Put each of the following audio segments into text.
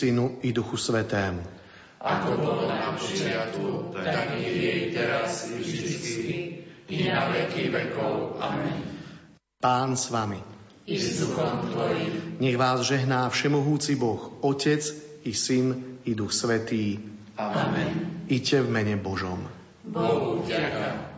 Synu i Duchu Svetému. Ako bolo na počiatku, tak je teraz i vždycky, i na veky vekov. Amen. Pán s vami. I s duchom Tvojim. Nech vás žehná všemohúci Boh, Otec i Syn i Duch Svetý. Amen. Iďte v mene Božom. Bohu vďaka.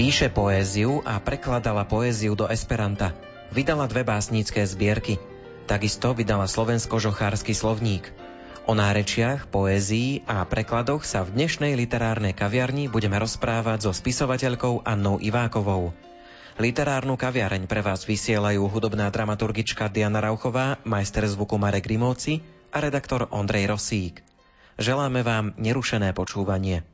Píše poéziu a prekladala poéziu do Esperanta. Vydala dve básnické zbierky. Takisto vydala slovensko-žochársky slovník. O nárečiach, poézii a prekladoch sa v dnešnej literárnej kaviarni budeme rozprávať so spisovateľkou Annou Ivákovou. Literárnu kaviareň pre vás vysielajú hudobná dramaturgička Diana Rauchová, majster zvuku Marek Grimovci a redaktor Ondrej Rosík. Želáme vám nerušené počúvanie.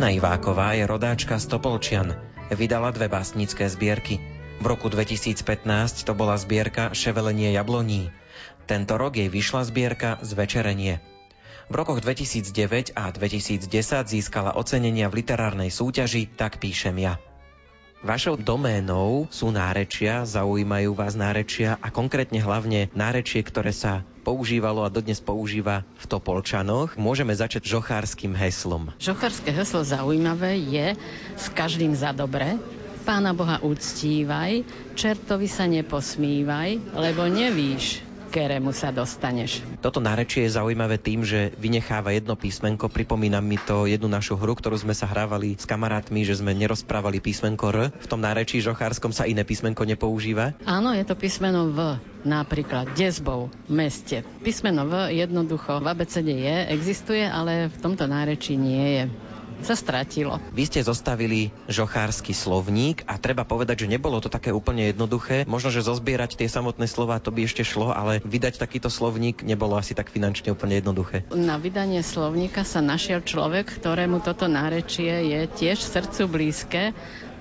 Anna Iváková je rodáčka z Topolčian. Vydala dve básnické zbierky. V roku 2015 to bola zbierka Ševelenie jabloní. Tento rok jej vyšla zbierka Zvečerenie. V rokoch 2009 a 2010 získala ocenenia v literárnej súťaži Tak píšem ja. Vašou doménou sú nárečia, zaujímajú vás nárečia a konkrétne hlavne nárečie, ktoré sa používalo a dodnes používa v Topolčanoch. Môžeme začať žochárským heslom. Žochárske heslo zaujímavé je s každým za dobre, Pána Boha uctívaj, čertovi sa neposmívaj, lebo nevíš, ktorému sa dostaneš. Toto nárečie je zaujímavé tým, že vynecháva jedno písmenko. Pripomína mi to jednu našu hru, ktorú sme sa hrávali s kamarátmi, že sme nerozprávali písmenko R. V tom nárečí žochárskom sa iné písmenko nepoužíva. Áno, je to písmeno V. Napríklad Dezbou v meste. Písmeno V jednoducho v abecede je, existuje, ale v tomto nárečí nie je sa stratilo. Vy ste zostavili žochársky slovník a treba povedať, že nebolo to také úplne jednoduché. Možno, že zozbierať tie samotné slova to by ešte šlo, ale vydať takýto slovník nebolo asi tak finančne úplne jednoduché. Na vydanie slovníka sa našiel človek, ktorému toto nárečie je tiež srdcu blízke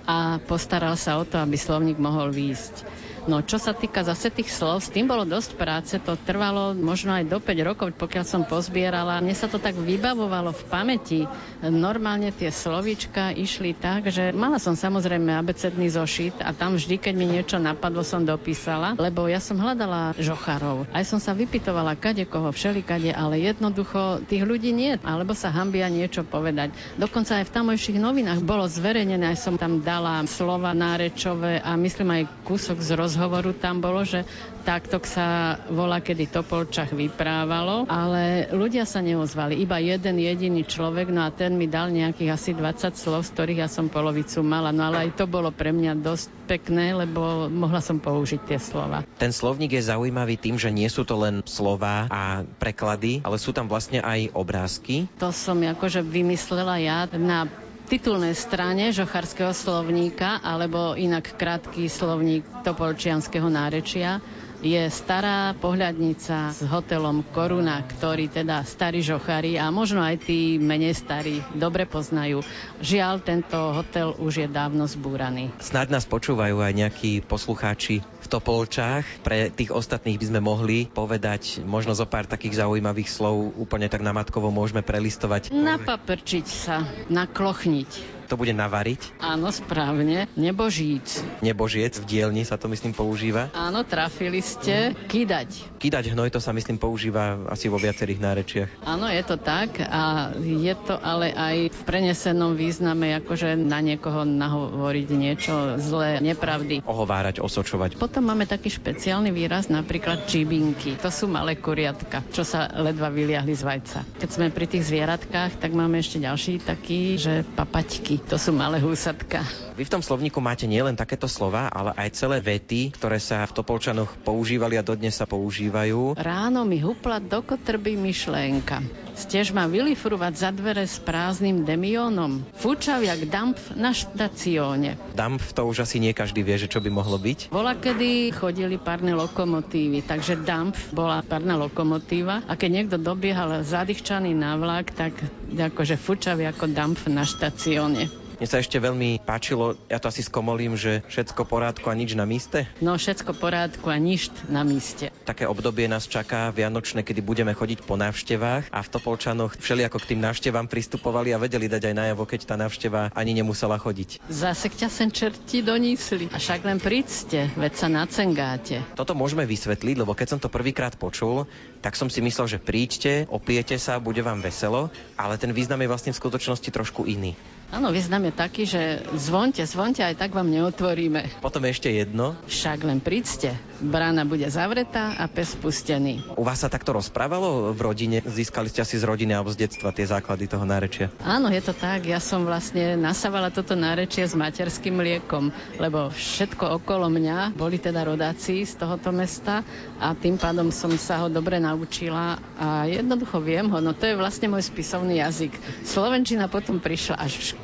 a postaral sa o to, aby slovník mohol výjsť. No čo sa týka zase tých slov, s tým bolo dosť práce, to trvalo možno aj do 5 rokov, pokiaľ som pozbierala. Mne sa to tak vybavovalo v pamäti. Normálne tie slovička išli tak, že mala som samozrejme abecedný zošit a tam vždy, keď mi niečo napadlo, som dopísala, lebo ja som hľadala žocharov. Aj som sa vypitovala kade koho, všelikade, ale jednoducho tých ľudí nie, alebo sa hambia niečo povedať. Dokonca aj v tamojších novinách bolo zverejnené, aj som tam dala slova nárečové a myslím aj kúsok z rozhovoru rozhovoru tam bolo, že takto sa volá, kedy Topolčach vyprávalo, ale ľudia sa neozvali. Iba jeden jediný človek, no a ten mi dal nejakých asi 20 slov, z ktorých ja som polovicu mala. No ale aj to bolo pre mňa dosť pekné, lebo mohla som použiť tie slova. Ten slovník je zaujímavý tým, že nie sú to len slova a preklady, ale sú tam vlastne aj obrázky. To som akože vymyslela ja na titulnej strane žocharského slovníka, alebo inak krátky slovník topolčianského nárečia, je stará pohľadnica s hotelom Koruna, ktorý teda starí žochári a možno aj tí menej starí dobre poznajú. Žiaľ, tento hotel už je dávno zbúraný. Snáď nás počúvajú aj nejakí poslucháči v Topolčách. Pre tých ostatných by sme mohli povedať možno zo pár takých zaujímavých slov. Úplne tak na matkovo môžeme prelistovať. Napaprčiť sa, naklochniť to bude navariť? Áno, správne. Nebožíc. Nebožiec v dielni sa to myslím používa? Áno, trafili ste. Kydať. Kydať hnoj to sa myslím používa asi vo viacerých nárečiach. Áno, je to tak a je to ale aj v prenesenom význame, akože na niekoho nahovoriť niečo zlé, nepravdy. Ohovárať, osočovať. Potom máme taký špeciálny výraz, napríklad čibinky. To sú malé kuriatka, čo sa ledva vyliahli z vajca. Keď sme pri tých zvieratkách, tak máme ešte ďalší taký, že papaťky. To sú malé húsatka. Vy v tom slovníku máte nielen takéto slova, ale aj celé vety, ktoré sa v Topolčanoch používali a dodnes sa používajú. Ráno mi hupla do kotrby myšlenka. Stež ma vylifrovať za dvere s prázdnym demiónom. Fúčav jak damp na štacióne. Damp to už asi nie každý vie, že čo by mohlo byť. Bola kedy chodili párne lokomotívy, takže damp bola párna lokomotíva a keď niekto dobiehal zadýchčaný na vlak, tak akože fučav ako damp na štacióne. Mne sa ešte veľmi páčilo, ja to asi skomolím, že všetko porádku a nič na míste. No všetko porádku a nič na míste. Také obdobie nás čaká vianočné, kedy budeme chodiť po návštevách a v Topolčanoch všelijako k tým návštevám pristupovali a vedeli dať aj najavo, keď tá návšteva ani nemusela chodiť. Zase ťa sem čerti donísli. A však len príďte, veď sa nacengáte. Toto môžeme vysvetliť, lebo keď som to prvýkrát počul, tak som si myslel, že príďte, opijete sa, bude vám veselo, ale ten význam je vlastne v skutočnosti trošku iný. Áno, význam je taký, že zvonte, zvonte, aj tak vám neotvoríme. Potom ešte jedno. Však len príďte. Brána bude zavretá a pes pustený. U vás sa takto rozprávalo v rodine? Získali ste asi z rodiny alebo z detstva tie základy toho nárečia? Áno, je to tak. Ja som vlastne nasávala toto nárečie s materským mliekom, lebo všetko okolo mňa boli teda rodáci z tohoto mesta a tým pádom som sa ho dobre naučila a jednoducho viem ho. No to je vlastne môj spisovný jazyk. Slovenčina potom prišla až v škole.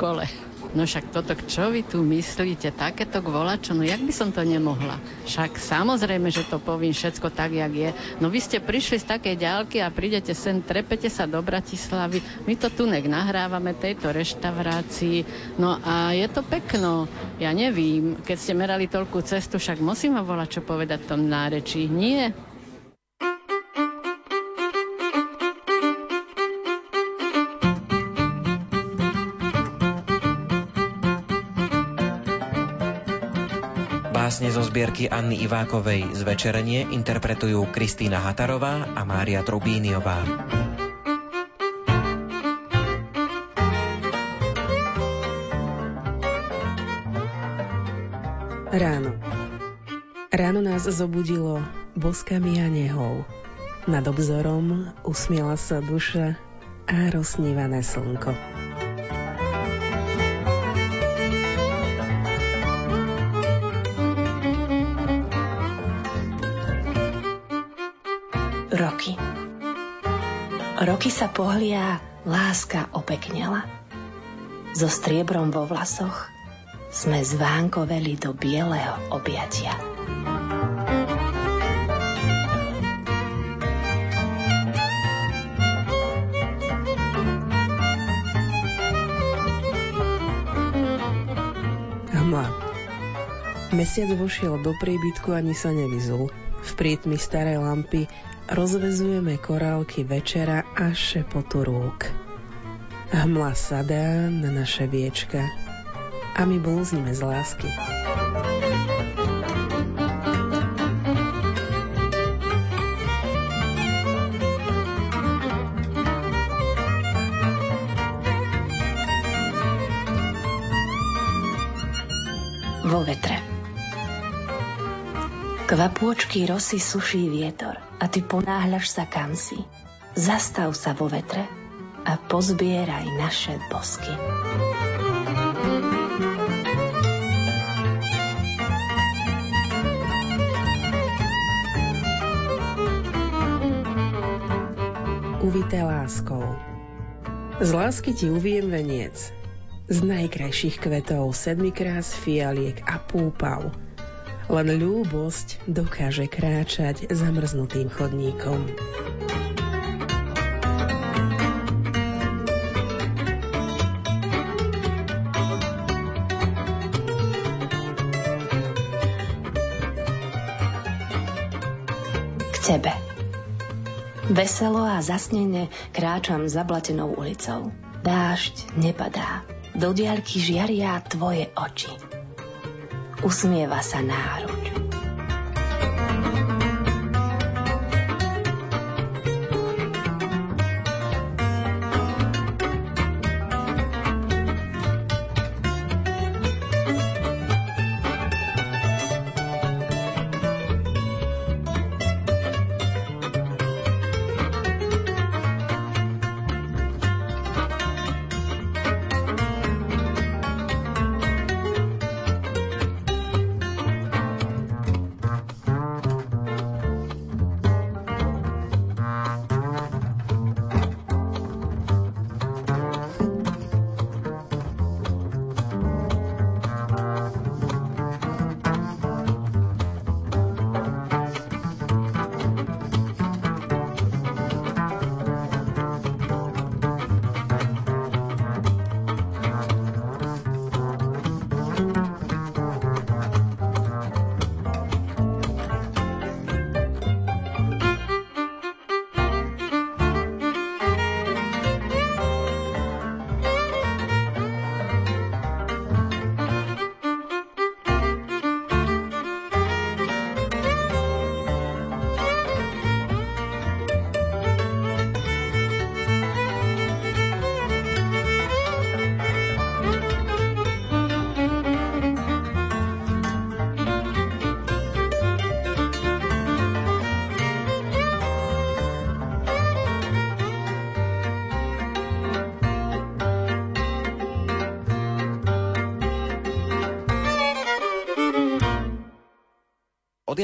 No však toto, čo vy tu myslíte, takéto kvolačo, no jak by som to nemohla? Však samozrejme, že to poviem všetko tak, jak je. No vy ste prišli z takej ďalky a prídete sem, trepete sa do Bratislavy, my to tu nek nahrávame tejto reštaurácii, no a je to pekno. Ja nevím, keď ste merali toľkú cestu, však musím vám volať, čo povedať v tom nárečí. Nie, zbierky Anny Ivákovej z interpretujú Kristýna Hatarová a Mária Trubíniová. Ráno. Ráno nás zobudilo boskami a nehou. Nad obzorom usmiela sa duša a rozsnívané slnko. Roky. Roky sa pohlia, láska opeknela. So striebrom vo vlasoch sme zvánkoveli do bieleho objatia. Hmla. Mesiac vošiel do príbytku ani sa nevyzul. V prietmi staré lampy rozvezujeme korálky večera a šepotu rúk. Hmla sadá na naše viečka a my blúznime z lásky. Vo vetre. Kvapôčky rosy suší vietor a ty ponáhľaš sa kam si. Zastav sa vo vetre a pozbieraj naše bosky. Uvité láskou. Z lásky ti uviem veniec. Z najkrajších kvetov sedmikrát fialiek a púpav – len ľúbosť dokáže kráčať zamrznutým chodníkom. K tebe. Veselo a zasnene kráčam zablatenou ulicou. Dážď nepadá. Do diaľky žiaria tvoje oči usmieva sa náruč.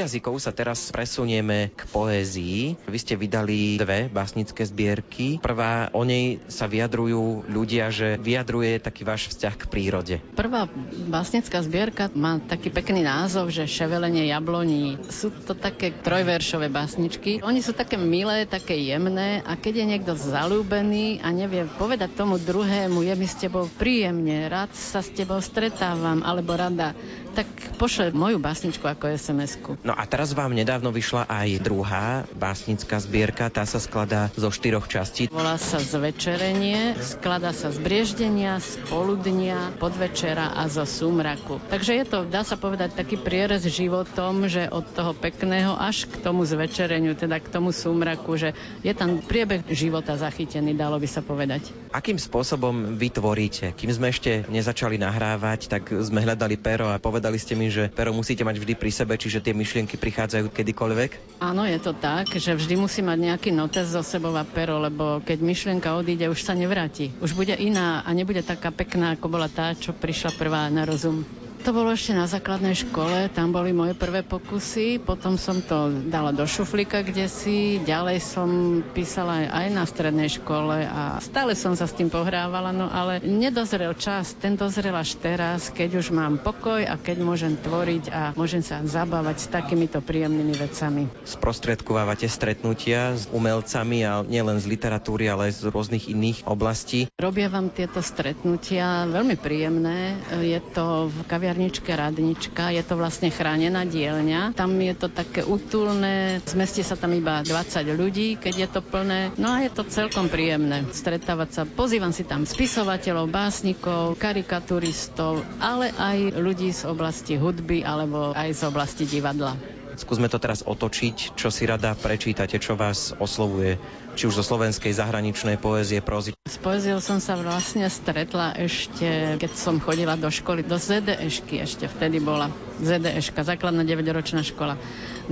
Jazykov sa teraz presunieme k poézii. Vy ste vydali dve básnické zbierky. Prvá, o nej sa vyjadrujú ľudia, že vyjadruje taký váš vzťah k prírode. Prvá básnická zbierka má taký pekný názov, že Ševelenie jabloní. Sú to také trojveršové básničky. Oni sú také milé, také jemné a keď je niekto zalúbený a nevie povedať tomu druhému, je mi s tebou príjemne, rád sa s tebou stretávam alebo rada, tak pošle moju básničku ako SMS-ku. No a teraz vám nedávno vyšla aj druhá básnická zbierka, tá sa skladá zo štyroch častí. Volá sa Zvečerenie, skladá sa z brieždenia, z poludnia, podvečera a zo súmraku. Takže je to, dá sa povedať, taký prierez životom, že od toho pekného až k tomu zvečereniu, teda k tomu súmraku, že je tam priebeh života zachytený, dalo by sa povedať. Akým spôsobom vy tvoríte? Kým sme ešte nezačali nahrávať, tak sme hľadali pero a povedali ste mi, že pero musíte mať vždy pri sebe, čiže tie myšlienky prichádzajú kedykoľvek? Áno, je to tak, že vždy musí mať nejaký notes zo sebou a pero, lebo keď myšlienka odíde, už sa nevráti. Už bude iná a nebude taká pekná, ako bola tá, čo prišla prvá na rozum. To bolo ešte na základnej škole, tam boli moje prvé pokusy, potom som to dala do šuflíka kde si, ďalej som písala aj na strednej škole a stále som sa s tým pohrávala, no ale nedozrel čas, ten dozrel až teraz, keď už mám pokoj a keď môžem tvoriť a môžem sa zabávať s takýmito príjemnými vecami. Sprostredkovávate stretnutia s umelcami a nielen z literatúry, ale aj z rôznych iných oblastí. Robievam tieto stretnutia veľmi príjemné. Je to v kaviarni kaviarničke Radnička. Je to vlastne chránená dielňa. Tam je to také útulné, zmestí sa tam iba 20 ľudí, keď je to plné. No a je to celkom príjemné stretávať sa. Pozývam si tam spisovateľov, básnikov, karikaturistov, ale aj ľudí z oblasti hudby alebo aj z oblasti divadla. Skúsme to teraz otočiť, čo si rada prečítate, čo vás oslovuje či už zo slovenskej zahraničnej poézie, prózy? S poéziou som sa vlastne stretla ešte, keď som chodila do školy, do ZDŠky ešte vtedy bola. ZDŠka, základná 9-ročná škola.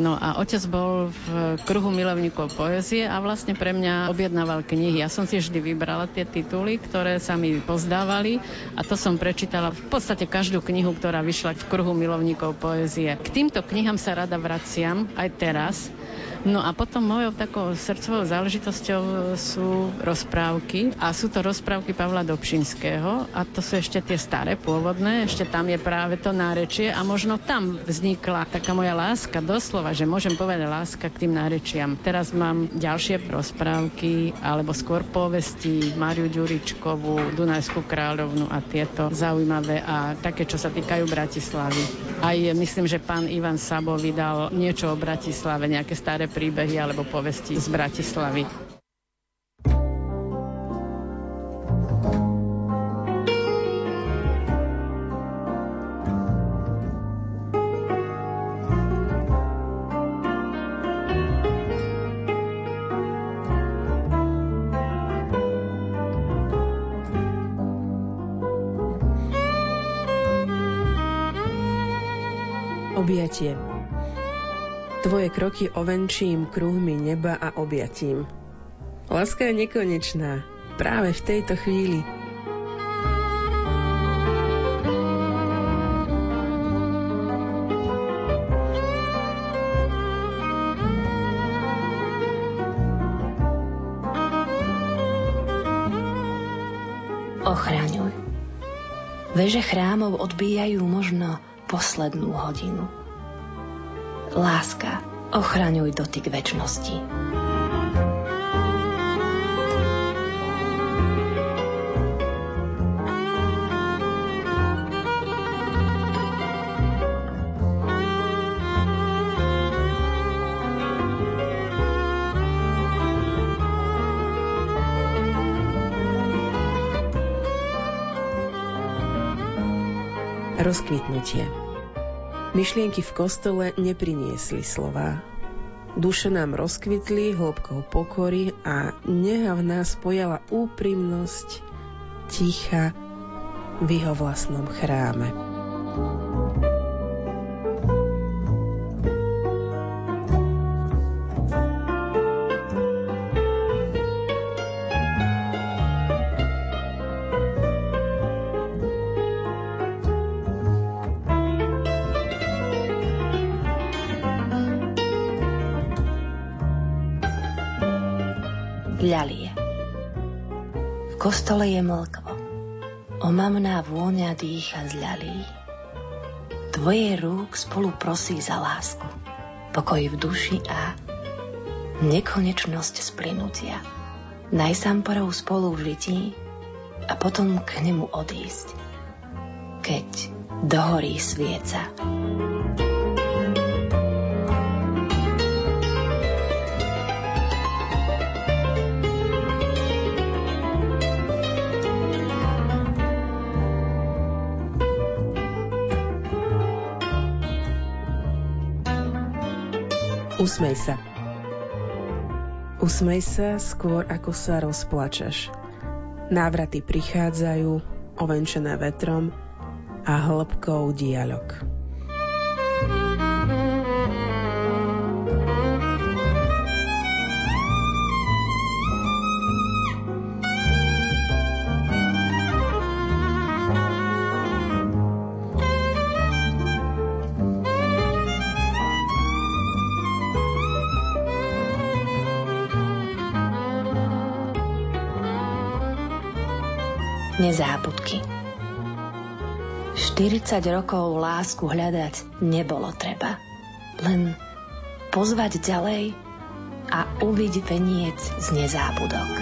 No a otec bol v kruhu milovníkov poézie a vlastne pre mňa objednával knihy. Ja som si vždy vybrala tie tituly, ktoré sa mi pozdávali a to som prečítala v podstate každú knihu, ktorá vyšla v kruhu milovníkov poézie. K týmto knihám sa rada vraciam aj teraz, No a potom mojou takou srdcovou záležitosťou sú rozprávky a sú to rozprávky Pavla Dobšinského a to sú ešte tie staré, pôvodné, ešte tam je práve to nárečie a možno tam vznikla taká moja láska, doslova, že môžem povedať láska k tým nárečiam. Teraz mám ďalšie rozprávky alebo skôr povesti Mariu Ďuričkovú, Dunajskú kráľovnu a tieto zaujímavé a také, čo sa týkajú Bratislavy. Aj myslím, že pán Ivan Sabo vydal niečo o Bratislave, nejaké staré príbehy alebo povesti z Bratislavy. Objatie Tvoje kroky ovenčím kruhmi neba a objatím. Láska je nekonečná, práve v tejto chvíli. Ochraňuj. Veže chrámov odbíjajú možno poslednú hodinu Láska, ochraňuj dotyk väčšnosti. Rozkvitnutie Myšlienky v kostole nepriniesli slova. Duše nám rozkvitli hĺbkou pokory a neha v nás pojala úprimnosť ticha v jeho vlastnom chráme. Zľalie. V kostole je mlkvo. Omamná vôňa dýcha zľalí. Tvoje rúk spolu prosí za lásku, pokoj v duši a nekonečnosť splynutia. Najsám porou spolu v a potom k nemu odísť, keď dohorí svieca. Usmej sa. Usmej sa skôr, ako sa rozplačeš. Návraty prichádzajú, ovenčené vetrom a hĺbkou dialog. Nezábudky. 40 rokov lásku hľadať nebolo treba. Len pozvať ďalej a uviť veniec z nezábudok.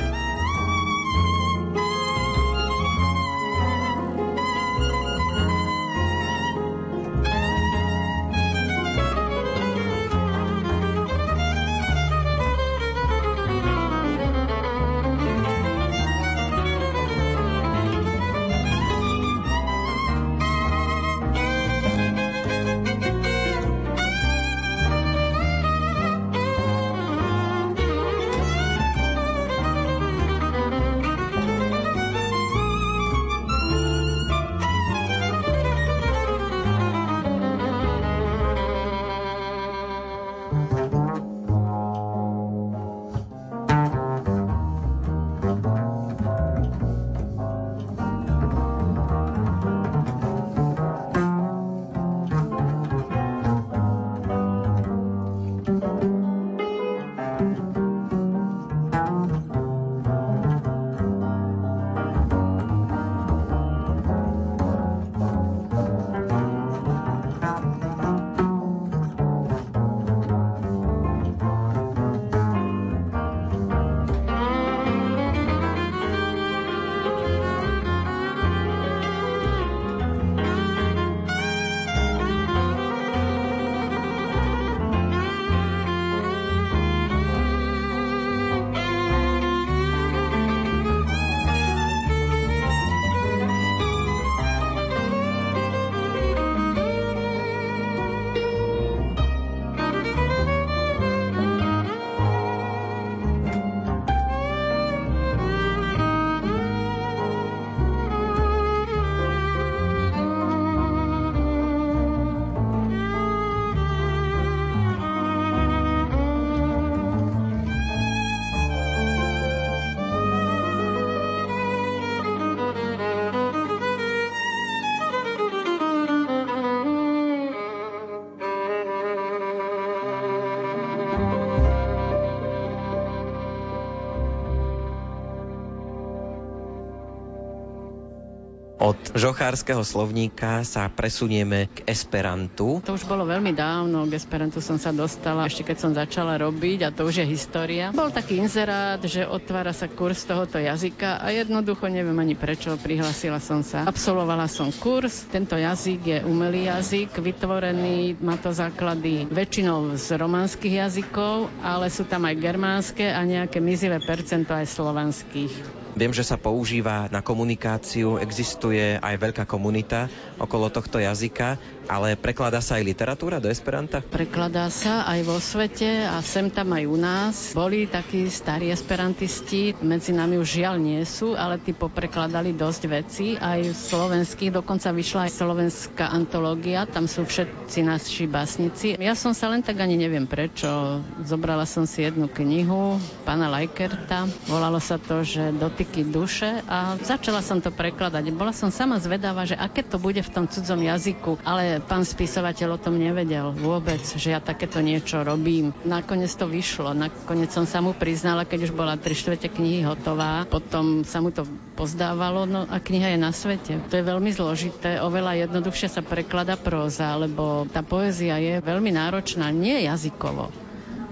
Od žochárskeho slovníka sa presunieme k Esperantu. To už bolo veľmi dávno, k Esperantu som sa dostala, ešte keď som začala robiť a to už je história. Bol taký inzerát, že otvára sa kurz tohoto jazyka a jednoducho neviem ani prečo, prihlasila som sa. Absolvovala som kurz, tento jazyk je umelý jazyk, vytvorený, má to základy väčšinou z romanských jazykov, ale sú tam aj germánske a nejaké mizivé percento aj slovanských. Viem, že sa používa na komunikáciu, existuje aj veľká komunita okolo tohto jazyka, ale prekladá sa aj literatúra do Esperanta? Prekladá sa aj vo svete a sem tam aj u nás. Boli takí starí esperantisti, medzi nami už žiaľ nie sú, ale tí poprekladali dosť veci, aj slovenských, dokonca vyšla aj slovenská antológia, tam sú všetci naši básnici. Ja som sa len tak ani neviem prečo, zobrala som si jednu knihu pána Lajkerta, volalo sa to, že dotyk jazyky duše a začala som to prekladať. Bola som sama zvedavá, že aké to bude v tom cudzom jazyku, ale pán spisovateľ o tom nevedel vôbec, že ja takéto niečo robím. Nakoniec to vyšlo, nakoniec som sa mu priznala, keď už bola tri štvrte knihy hotová, potom sa mu to pozdávalo, no a kniha je na svete. To je veľmi zložité, oveľa jednoduchšie sa preklada próza, lebo tá poézia je veľmi náročná, nie jazykovo,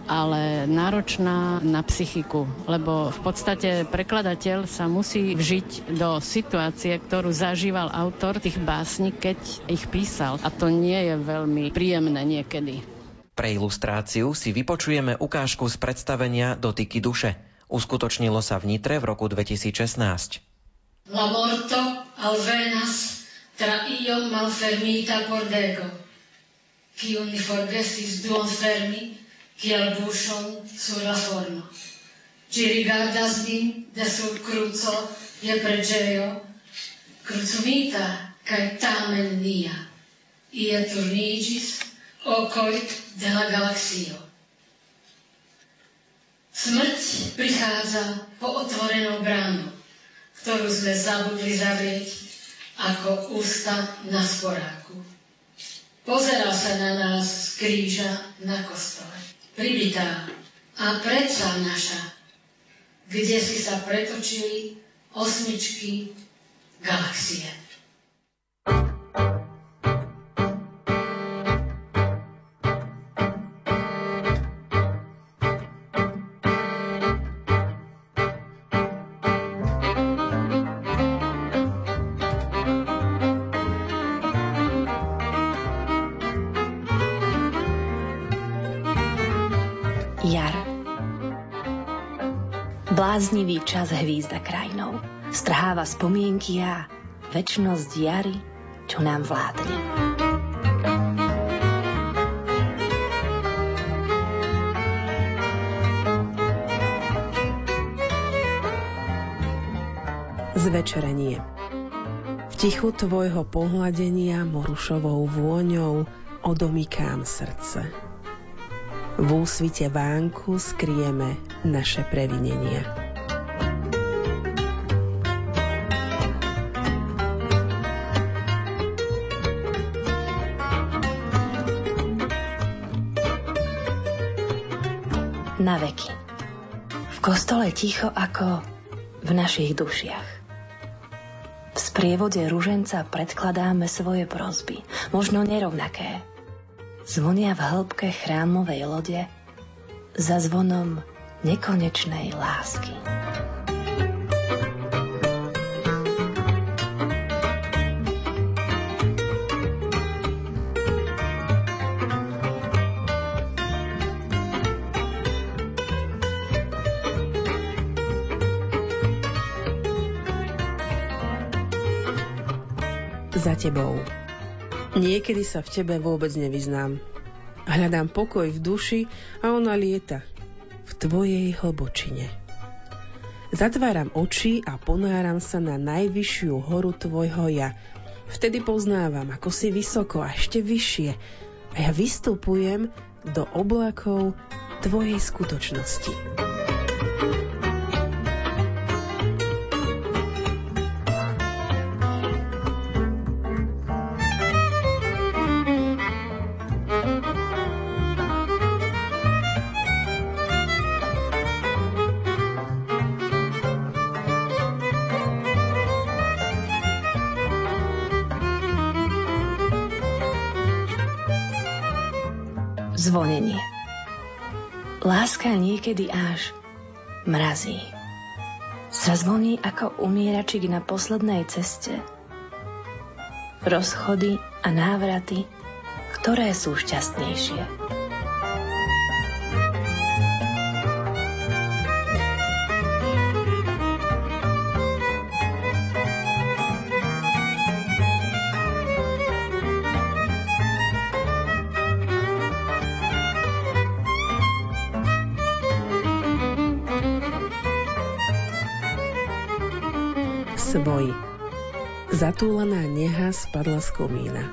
ale náročná na psychiku, lebo v podstate prekladateľ sa musí vžiť do situácie, ktorú zažíval autor tých básni, keď ich písal. A to nie je veľmi príjemné niekedy. Pre ilustráciu si vypočujeme ukážku z predstavenia Dotyky duše. Uskutočnilo sa v Nitre v roku 2016. La morto alvenas tra iom malfermita pordego, qui uniforgessis duon fermi, kiel buŝon sur la forno. Ĝi rigardas min de sur kruco je preĝejo, krucumita kaj tamen nia. Ie turniĝis okoj de la galaxio. Smrť prichádza po otvorenou bránu, ktorú sme zabudli zavrieť ako ústa na sporáku. Pozeral sa na nás z kríža na kostole pribitá a predsa naša, kde si sa pretočili osmičky galaxie. Bláznivý čas hvízda krajinou. Strháva spomienky a väčnosť jary, čo nám vládne. Zvečerenie V tichu tvojho pohľadenia morušovou vôňou odomykám srdce. V úsvite vánku skrieme naše previnenia. na veky. V kostole ticho ako v našich dušiach. V sprievode ruženca predkladáme svoje prozby, možno nerovnaké. Zvonia v hĺbke chrámovej lode za zvonom nekonečnej lásky. za tebou. Niekedy sa v tebe vôbec nevyznám. Hľadám pokoj v duši a ona lieta v tvojej hlbočine. Zatváram oči a ponáram sa na najvyššiu horu tvojho ja. Vtedy poznávam, ako si vysoko a ešte vyššie a ja vystupujem do oblakov tvojej skutočnosti. Zvonenie. Láska niekedy až mrazí. Zazvoní ako umieračik na poslednej ceste. Rozchody a návraty, ktoré sú šťastnejšie. zatúlaná neha spadla z komína.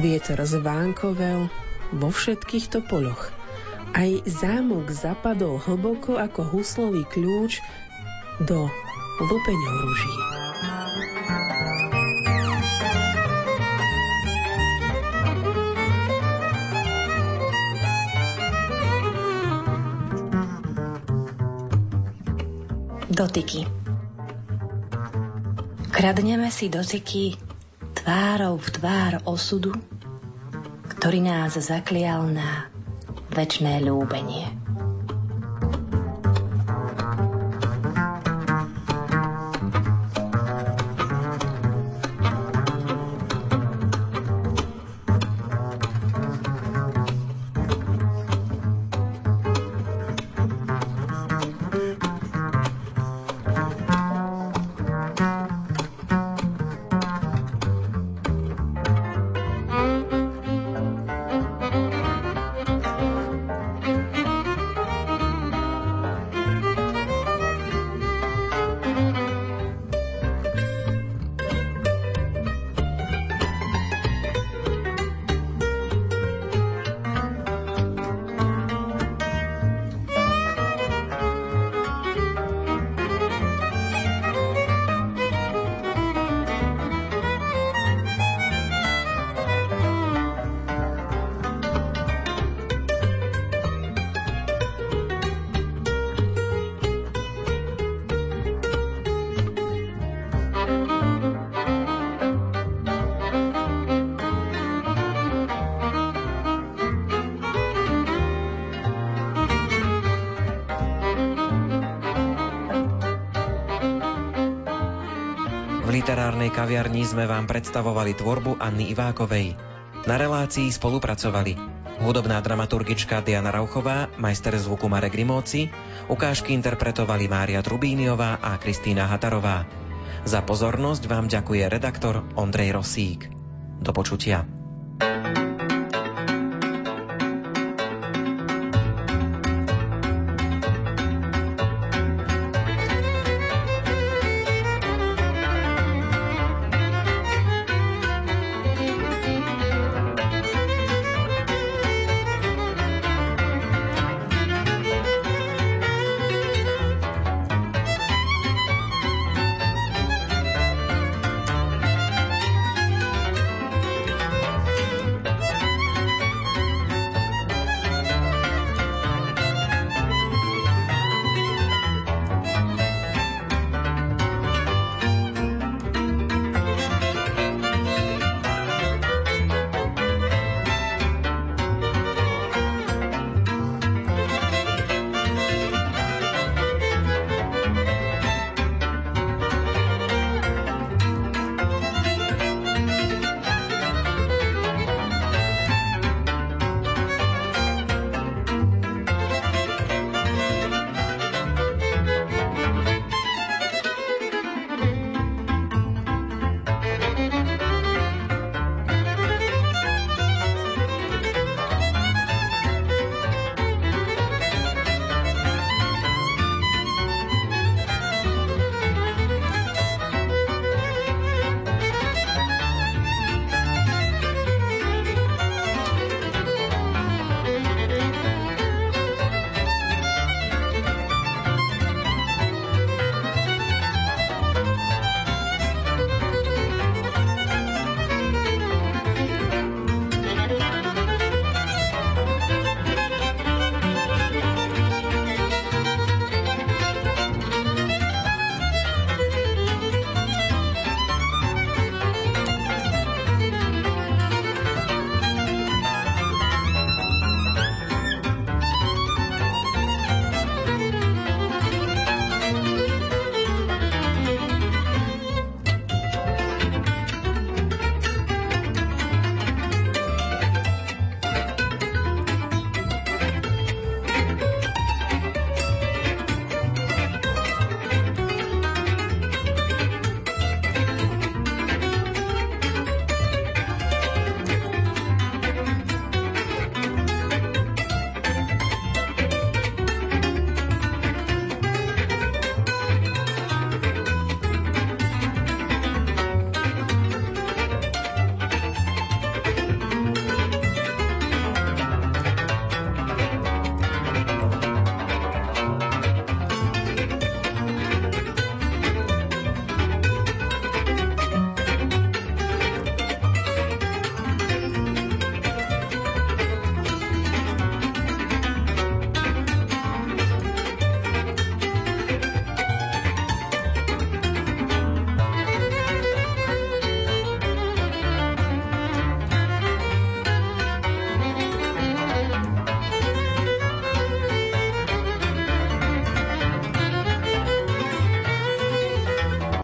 Vietor zvánkovel vo všetkých topoloch. Aj zámok zapadol hlboko ako huslový kľúč do lupeňov rúží. Dotyky Kradneme si dotyky tvárou v tvár osudu, ktorý nás zaklial na večné ľúbenie. Literárnej kaviarni sme vám predstavovali tvorbu Anny Ivákovej. Na relácii spolupracovali hudobná dramaturgička Diana Rauchová, majster zvuku Marek Rimóci, ukážky interpretovali Mária Trubíniová a Kristýna Hatarová. Za pozornosť vám ďakuje redaktor Ondrej Rosík. Do počutia.